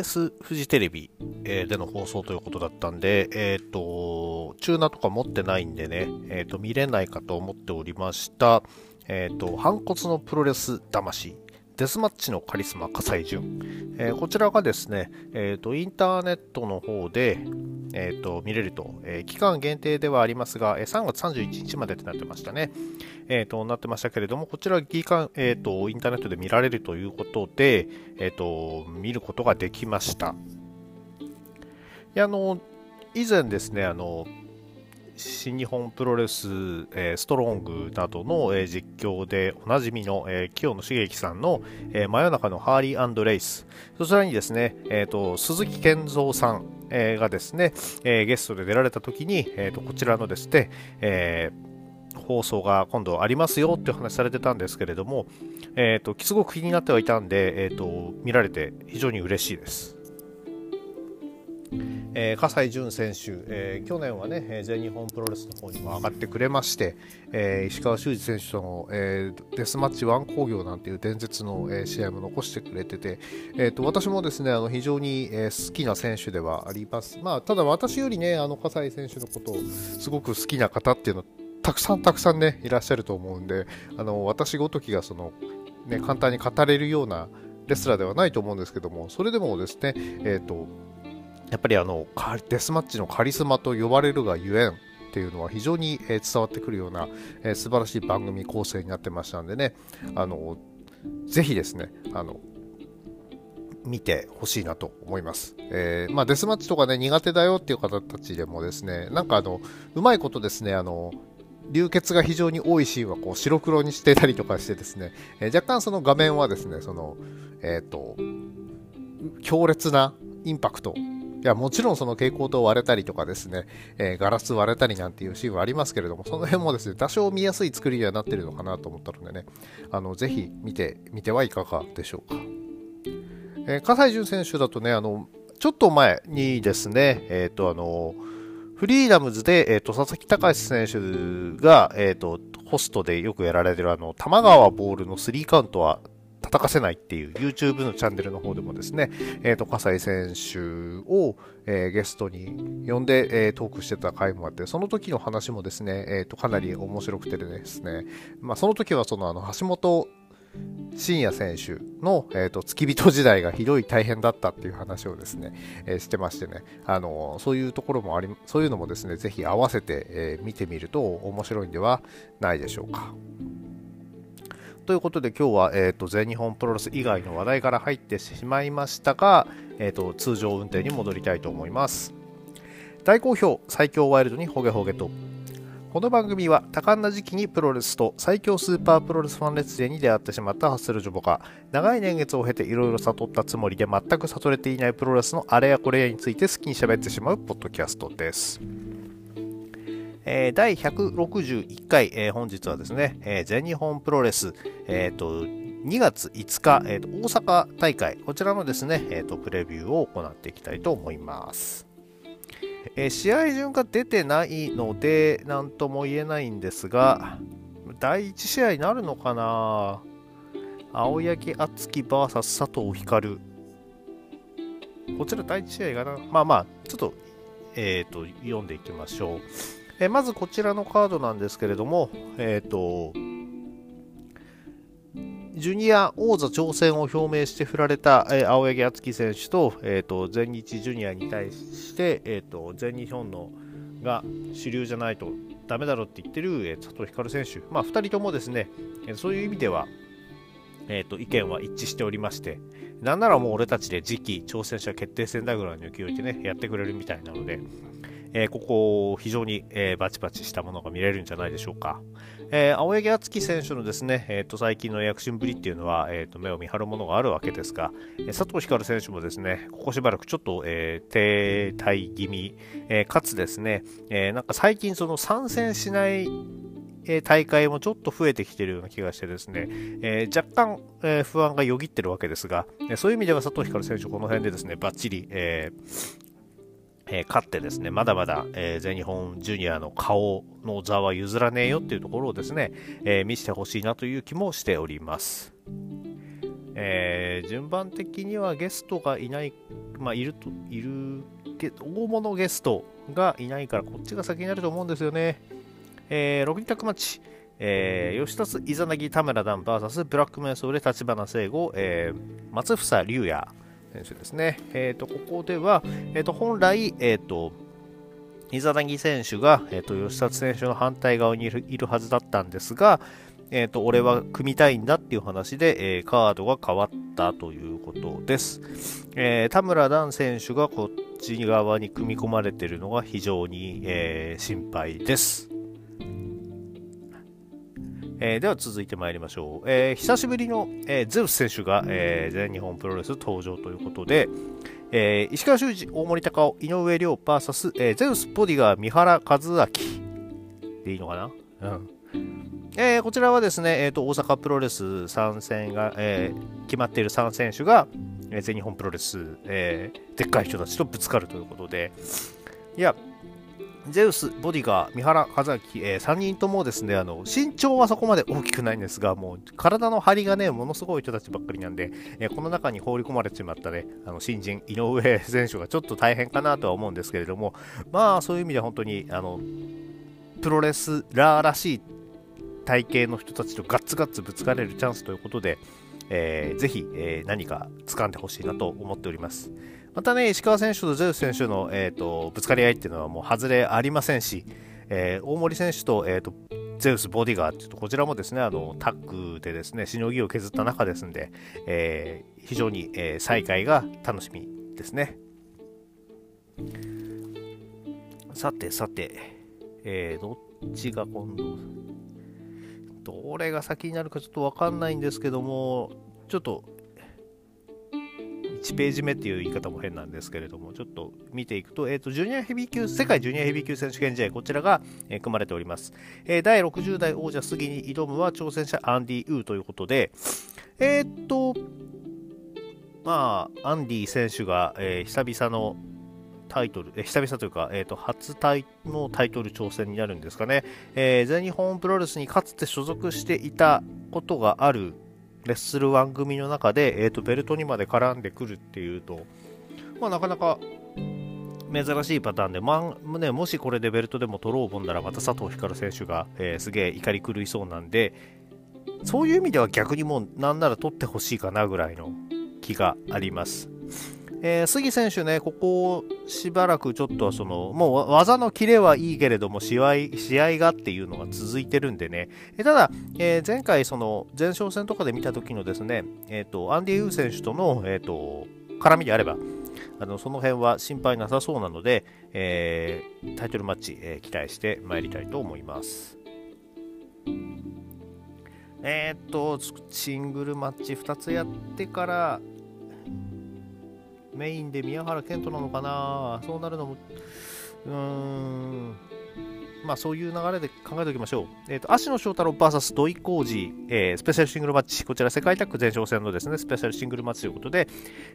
BS フジテレビ、え、での放送ということだったんで、えっ、ー、と、チューナーとか持ってないんでね、えっ、と、見れないかと思っておりました。えっ、と、反骨のプロレス魂。デスマッチのカリスマ、葛西潤。えー、こちらがですね、えーと、インターネットの方で、えーと、見れると、えー、期間限定ではありますが、えー、3月31日までとなってましたね。えーと、なってましたけれども、こちら期間、えーと、インターネットで見られるということで、えーと、見ることができました。いやあの以前ですね、あの新日本プロレス、えー、ストロングなどの、えー、実況でおなじみの、えー、清野茂樹さんの、え真夜中のハーリーレイス、そちらにですね、えーと、鈴木健三さん、えがですね、えゲストで出られた時に、えーと、こちらのですね、え放送が今度ありますよって話されてたんですけれども、えーと、すごく気になってはいたんで、えーと見られて非常に嬉しいです。えー、葛西潤選手、えー、去年はね全日本プロレスの方にも上がってくれまして、えー、石川修司選手との、えー、デスマッチワン工業なんていう伝説の、えー、試合も残してくれてて、えーと、私もですねあの非常に、えー、好きな選手ではあります、まあ、ただ私よりねあの葛西選手のことをすごく好きな方っていうのたくさんたくさんねいらっしゃると思うんであの私ごときがその、ね、簡単に語れるようなレスラーではないと思うんですけどもそれでもですね、えーとやっぱりあのデスマッチのカリスマと呼ばれるがゆえんっていうのは非常に、伝わってくるような、素晴らしい番組構成になってましたんでねあのぜひですねあの見てほしいなと思います。えー、まあ、デスマッチとかね、苦手だよっていう方たちでもですね、なんかあの、うまいことですね、あの、流血が非常に多いシーンはこう白黒にしてたりとかしてですね、えー、若干その画面はですね、その、えっ、ー、と、強烈なインパクトいや、もちろんその蛍光灯割れたりとかですね、えー、ガラス割れたりなんていうシーンはありますけれども、その辺もですね、多少見やすい作りにはなってるのかなと思ったのでね、あの、ぜひ見てみてはいかがでしょうか。えー、葛西潤選手だとね、あの、ちょっと前にですね、えっ、ー、と、あの、フリーダムズで、えっ、ー、と、佐々木隆選手が、えっ、と、ホストでよくやられてるあの、玉川ボールのスリーカウントは叩かせないっていう YouTube のチャンネルの方でもですね、えっ、ー、と、葛西選手を、えー、ゲストに呼んで、えー、トークしてた回もあって、その時の話もですね、えっ、と、かなり面白くてですね、まあ、その時はその、あの、橋本深夜選手の、えーと、付き人時代がひどい大変だったっていう話をですね、えー、してましてね、あのそういうところもあり、そういうのもですね、ぜひ合わせて、えー、見てみると面白いんではないでしょうか。ということで今日は、えーと、全日本プロレス以外の話題から入ってしまいましたが、えーと、通常運転に戻りたいと思います大好評最強ワイルドにホゲホゲとこの番組は多感な時期にプロレスと最強スーパープロレスファン列伝に出会ってしまったハッセルジョボが長い年月を経ていろいろ悟ったつもりで全く悟れていないプロレスのあれやこれやについて好きに喋ってしまうポッドキャストです。えー、第161回、えー、本日はですね、えー、全日本プロレス、えーと、2月5日、えーと、大阪大会、こちらのですね、えーと、プレビューを行っていきたいと思います。えー、試合順が出てないので、何とも言えないんですが、第1試合になるのかな？青柳敦樹 VS 佐藤光。こちら第1試合かなまあまあ、ちょっと、えっ、ー、と、読んでいきましょう。えまずこちらのカードなんですけれども、えっ、ー、と、ジュニア王座挑戦を表明して振られた、青柳敦樹選手と,、えーと、全日ジュニアに対して、えーと、全日本のが主流じゃないとダメだろうって言ってる、えー、佐藤光選手、まあ、2人ともですね、え、そういう意味では、えーと、意見は一致しておりまして、なんならもう俺たちで次期挑戦者決定戦だぐらいの勢いでね、やってくれるみたいなので、えー、ここ非常に、えー、バチバチしたものが見れるんじゃないでしょうか。えー、青柳敦樹選手のですね、えーと、最近の躍進ぶりっていうのは、えーと、目を見張るものがあるわけですが、え佐藤光選手もですね、ここしばらくちょっと、え停滞気味、えかつですね、えなんか最近その参戦しない大会もちょっと増えてきているような気がしてですね、えー、若干、えー、不安がよぎってるわけですが、えそういう意味では佐藤光選手、この辺でですね、バッチリ、えーえー、勝ってですね、まだまだ、えー、全日本ジュニアの顔の座は譲らねえよっていうところをですね、えー、見せてほしいなという気もしております。え、順番的にはゲストがいない、まあ、いると、いる、大物ゲストがいないから、こっちが先になると思うんですよね。えー、6人タッグマッチ、えー、吉田イザナギ田村ダン VS ブラックメンソーレ立花聖吾、えー、松房龍也選手ですね。えーと、ここでは、えーと、本来、えーと、イザナギ選手が、えーと、吉田選手の反対側にいるはずだったんですが、えー、と俺は組みたいんだっていう話で、えー、カードが変わったということです。えー、田村ダン選手がこっち側に組み込まれているのが非常に、えー、心配です。えー、では続いてまいりましょう。えー、久しぶりの、えー、ゼウス選手が、えー、全日本プロレス登場ということで、えー、石川修司、大森隆夫、井上涼 VS、えー、ゼウスボディガー三原和明でいいのかな？うん。えー、こちらはですね、えーと、大阪プロレス参戦が、えー、決まっている3選手が、えー、全日本プロレス、えー、でっかい人たちとぶつかるということで、いや、ゼウス、ボディガー、三原、和明、えー、3人ともですね、あの、身長はそこまで大きくないんですが、もう体の張りがね、ものすごい人たちばっかりなんで、えー、この中に放り込まれてしまったね、あの、新人、井上選手がちょっと大変かなとは思うんですけれども、まあ、そういう意味で本当に、あの、プロレスラーらしい体型の人たちとガッツガッツぶつかれるチャンスということで、えー、ぜひ、えー、何か掴んでほしいなと思っております。またね、石川選手とゼウス選手の、えーと、ぶつかり合いっていうのはもう外れありませんし、えー、大森選手と,、えーと、ゼウスボディガーっていうとこちらもですねあのタッグでですねしのぎを削った中ですんで、えー、非常に、えー、再会が楽しみですね。さてさて、えー、どっちが今度どれが先になるかちょっとわかんないんですけどもちょっと1ページ目っていう言い方も変なんですけれども、ちょっと見ていくと、えっ、ー、と、ジュニアヘビー級、世界ジュニアヘビー級選手権試合、こちらが、えー、組まれております。えー、第60代王者杉に挑むは挑戦者アンディ・ウーということで、えっと、まあ、アンディ選手が、え久々のタイトル、え久々というか、えーと、初タイのタイトル挑戦になるんですかね、えー、全日本プロレスにかつて所属していたことがあるレッスル1組の中で、えーと、ベルトにまで絡んでくるっていうと、まあ、なかなか珍しいパターンで、まあね、もしこれでベルトでも取ろうもんならまた佐藤光選手が、えー、すげえ怒り狂いそうなんでそういう意味では逆にもうなんなら取ってほしいかなぐらいの気があります。えー、杉選手ね、ここしばらくちょっとその、もう技のキレはいいけれども、試合、試合がっていうのが続いてるんでね、えただ、えー、前回その、前哨戦とかで見た時のですね、えっ、ー、と、アンディ・ユー選手との、えっ、と、絡みであれば、あのその辺は心配なさそうなので、えタイトルマッチ、え期待してまいりたいと思います。えっと、シングルマッチ2つやってから、メインで宮原健人なのかな？そうなるのも、うーん、まあそういう流れで考えておきましょう。えっ、ー、と、芦野翔太郎 VS 土井浩二、えー、スペシャルシングルマッチ、こちら世界タッグ前哨戦のですね、スペシャルシングルマッチということで、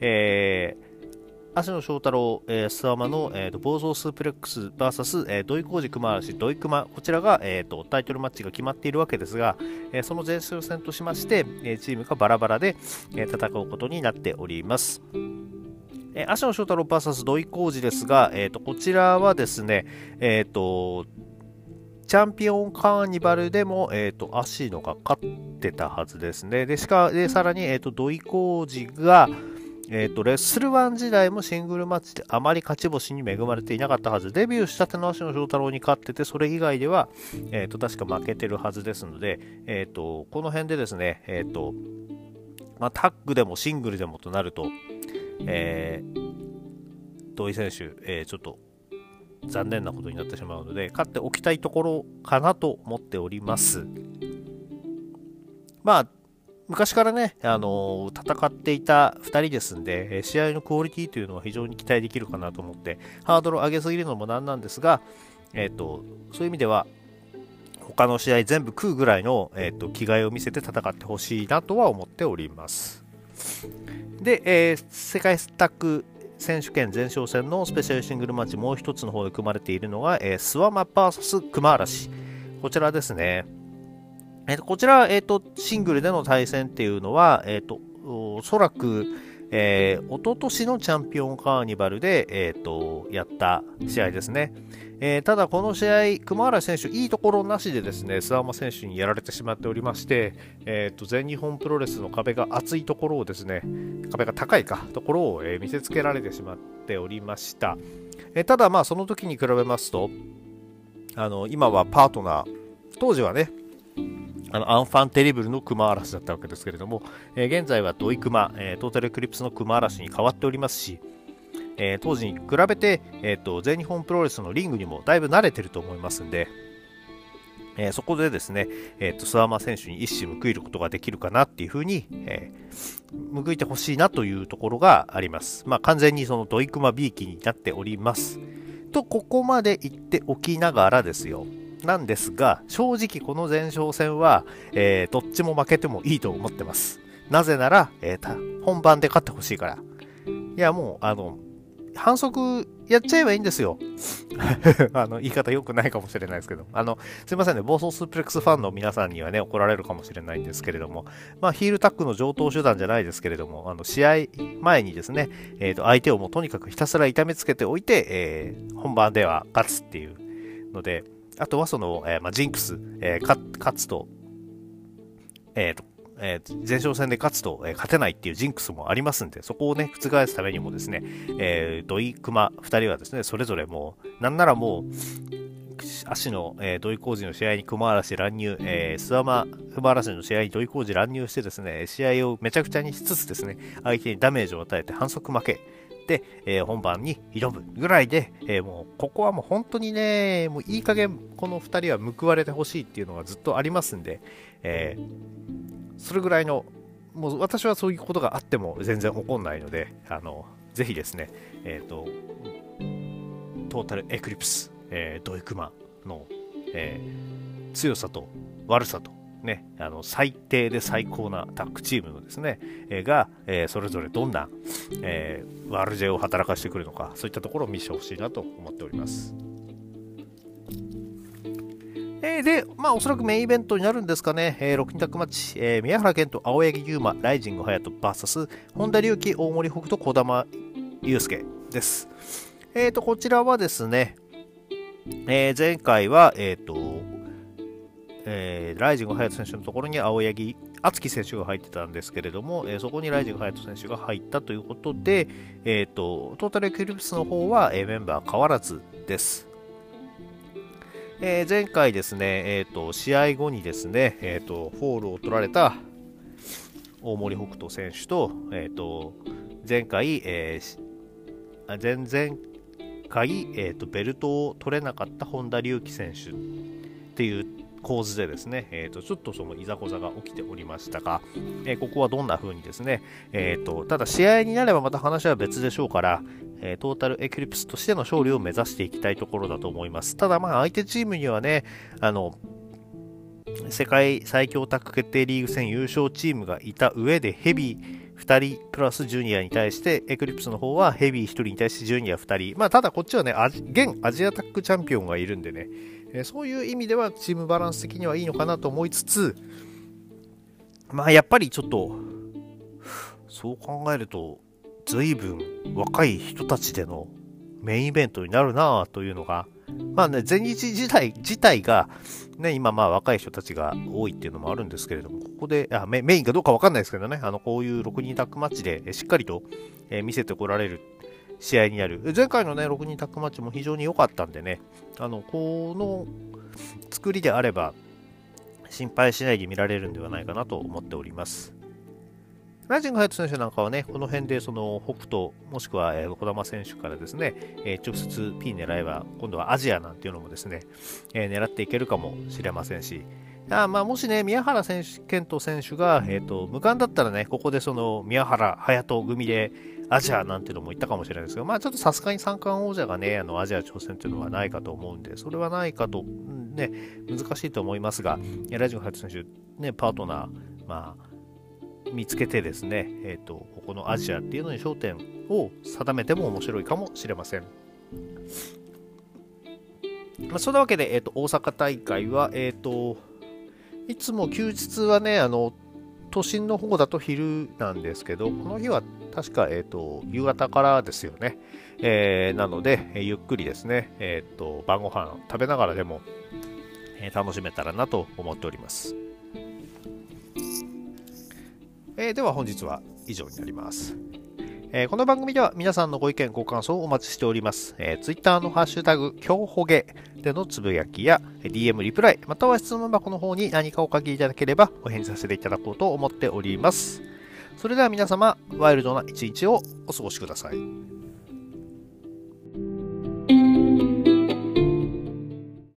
えー、芦野翔太郎、えー、諏訪間の、えーと、暴走スープレックス VS、えー、土井浩二熊嵐土井熊。こちらが、えーと、タイトルマッチが決まっているわけですが、えー、その前哨戦としまして、え、チームがバラバラで、え、戦うことになっております。えー、足野翔太郎 VS 土井浩二ですが、えーと、こちらはですね、えっ、ー、と、チャンピオンカーニバルでも、えっ、ー、と、足野が勝ってたはずですね。で、しか、で、さらに、えっ、と、土井浩二が、えっ、と、レッスル1時代もシングルマッチであまり勝ち星に恵まれていなかったはず。デビューしたての足野翔太郎に勝ってて、それ以外では、えっ、と、確か負けてるはずですので、えっ、と、この辺でですね、えっ、と、まあ、タッグでもシングルでもとなると、えー、土井選手、えー、ちょっと残念なことになってしまうので、勝っておきたいところかなと思っております。まあ、昔からね、あのー、戦っていた2人ですんで、試合のクオリティというのは非常に期待できるかなと思って、ハードルを上げすぎるのもなんなんですが、えーと、そういう意味では、他の試合全部食うぐらいの、えーと、気概を見せて戦ってほしいなとは思っております。で、えー、世界スタック選手権前哨戦のスペシャルシングルマッチもう一つの方で組まれているのが、えー、スワマ VS 熊嵐。こちらですね。えー、こちら、えーと、シングルでの対戦っていうのは、えーと、おそらく、えー、一昨年のチャンピオンカーニバルで、えーと、やった試合ですね。えー、ただこの試合、熊原選手、いいところなしでですね、諏訪間選手にやられてしまっておりまして、えーと、全日本プロレスの壁が厚いところをですね、壁が高いか、ところを、えー、見せつけられてしまっておりました。えー、ただ、まあ、その時に比べますと、あの今はパートナー、当時はね、あのアンファンテリブルの熊嵐だったわけですけれども、えー、現在はドイクマ、えー、トータルエクリプスの熊嵐に変わっておりますし、えー、当時に比べて、えーと、全日本プロレスのリングにもだいぶ慣れてると思いますんで、えー、そこでですね、えーと、諏訪間選手に一矢報いることができるかなっていうふうに、えー、報いてほしいなというところがあります。まあ、完全にそのドイクマ B 期になっております。と、ここまで言っておきながらですよ。なんですが、正直この前哨戦は、えー、どっちも負けてもいいと思ってます。なぜなら、えー、本番で勝ってほしいから。いや、もう、あの、反則やっちゃえばいいんですよ。あの、言い方良くないかもしれないですけど。あの、すいませんね、暴走スープレックスファンの皆さんにはね、怒られるかもしれないんですけれども、まあ、ヒールタックの上等手段じゃないですけれども、あの、試合前にですね、えっ、ー、と、相手をもうとにかくひたすら痛めつけておいて、えー、本番では勝つっていうので、あとはその、えー、まあ、ジンクス、えー、勝つと、えっ、と、えー、前哨戦で勝つと、えー、勝てないっていうジンクスもありますんで、そこをね、覆すためにもですね、えー、土井熊2人はですね、それぞれもう、なんならもう、足の、えー、土井工事の試合に熊嵐乱入、えー、諏訪間熊嵐の試合に土井工事乱入してですね、試合をめちゃくちゃにしつつですね、相手にダメージを与えて反則負け。で、えー、本番に挑むぐらいで、えー、もうここはもう本当にね、もういい加減この2人は報われてほしいっていうのがずっとありますんで、えー、それぐらいの、もう私はそういうことがあっても全然起こんないので、あの、ぜひですね、え、ー、と、トータルエクリプス、えー、ドイクマの、え、強さと悪さと、ね、あの最低で最高なタッグチームのですね、えー、が、えー、それぞれどんな、えー、悪知恵を働かせてくるのか、そういったところを見せてほしいなと思っております。えー、で、まあ、おそらくメインイベントになるんですかね。えー、6人タッグマッチ、えー、宮原健と青柳優馬、ライジング隼人 VS、本田隆起、大森北斗、児玉祐介です。えーと、こちらはですね、えー、前回は、えっ、ー、と、えー、ライジング隼人選手のところに青柳亮生選手が入ってたんですけれども、えー、そこにライジング隼人選手が入ったということで、えーと、トータルエクリプスの方は、えー、メンバー変わらずです。えー、前回ですね、えーと、試合後にですね、えーと、フォールを取られた大森北斗選手と,、えーと、前回、えー、前々回、えー、とベルトを取れなかった本田竜輝選手っていう構図でですね、えー、とちょっとそのいざこざが起きておりましたが、えー、ここはどんな風にですね、えー、とただ試合になればまた話は別でしょうから、えトータルエクリプスとしての勝利を目指していきたいところだと思います。ただまあ相手チームにはね、あの、世界最強タッグ決定リーグ戦優勝チームがいた上でヘビー2人プラスジュニアに対してエクリプスの方はヘビー1人に対してジュニア2人まあただこっちはね現アジアタックチャンピオンがいるんでね、えそういう意味ではチームバランス的にはいいのかなと思いつつまあやっぱりちょっとそう考えると随分若い人たちでのメインイベントになるなというのが、まあね、全日時代自体が、ね、今まあ若い人たちが多いっていうのもあるんですけれども、ここで、あメメインかどうかわかんないですけどね、あの、こういう6人タッグマッチでしっかりと、え、見せてこられる試合になる。前回のね、6人タッグマッチも非常に良かったんでね、あの、この作りであれば、心配しないで見られるんではないかなと思っております。ライジングハヤト選手なんかはね、この辺でその北斗、もしくは、えー、小玉選手からですね、え、直接 P 狙えば、今度はアジアなんていうのもですね、え、狙っていけるかもしれませんし、あまあもしね、宮原選手、健人選手が、えーと、無冠だったらね、ここでその宮原隼人組でアジアなんていうのも言ったかもしれないですけど、まあちょっとさすがに三冠王者がね、あのアジア挑戦っていうのはないかと思うんで、それはないかと、ね、難しいと思いますが、ライジングハヤト選手、ね、パートナー、まあ、見つけてですね、えーと、ここのアジアっていうのに焦点を定めても面白いかもしれません。まあ、そんなわけで、えーと、大阪大会は、えーと、いつも休日はね、あの都心の方だと昼なんですけど、この日は確か、えーと、夕方からですよね。えー、なので、ゆっくりですね、えーと、晩ご飯食べながらでも、え楽しめたらなと思っております。え、では本日は以上になります。えー、この番組では皆さんのご意見、ご感想をお待ちしております。えー、Twitter のハッシュタグ、今日ほげでのつぶやきや、DM リプライ、または質問箱の方に何かお書きいただければお返事させていただこうと思っております。それでは皆様、ワイルドな一日をお過ごしください。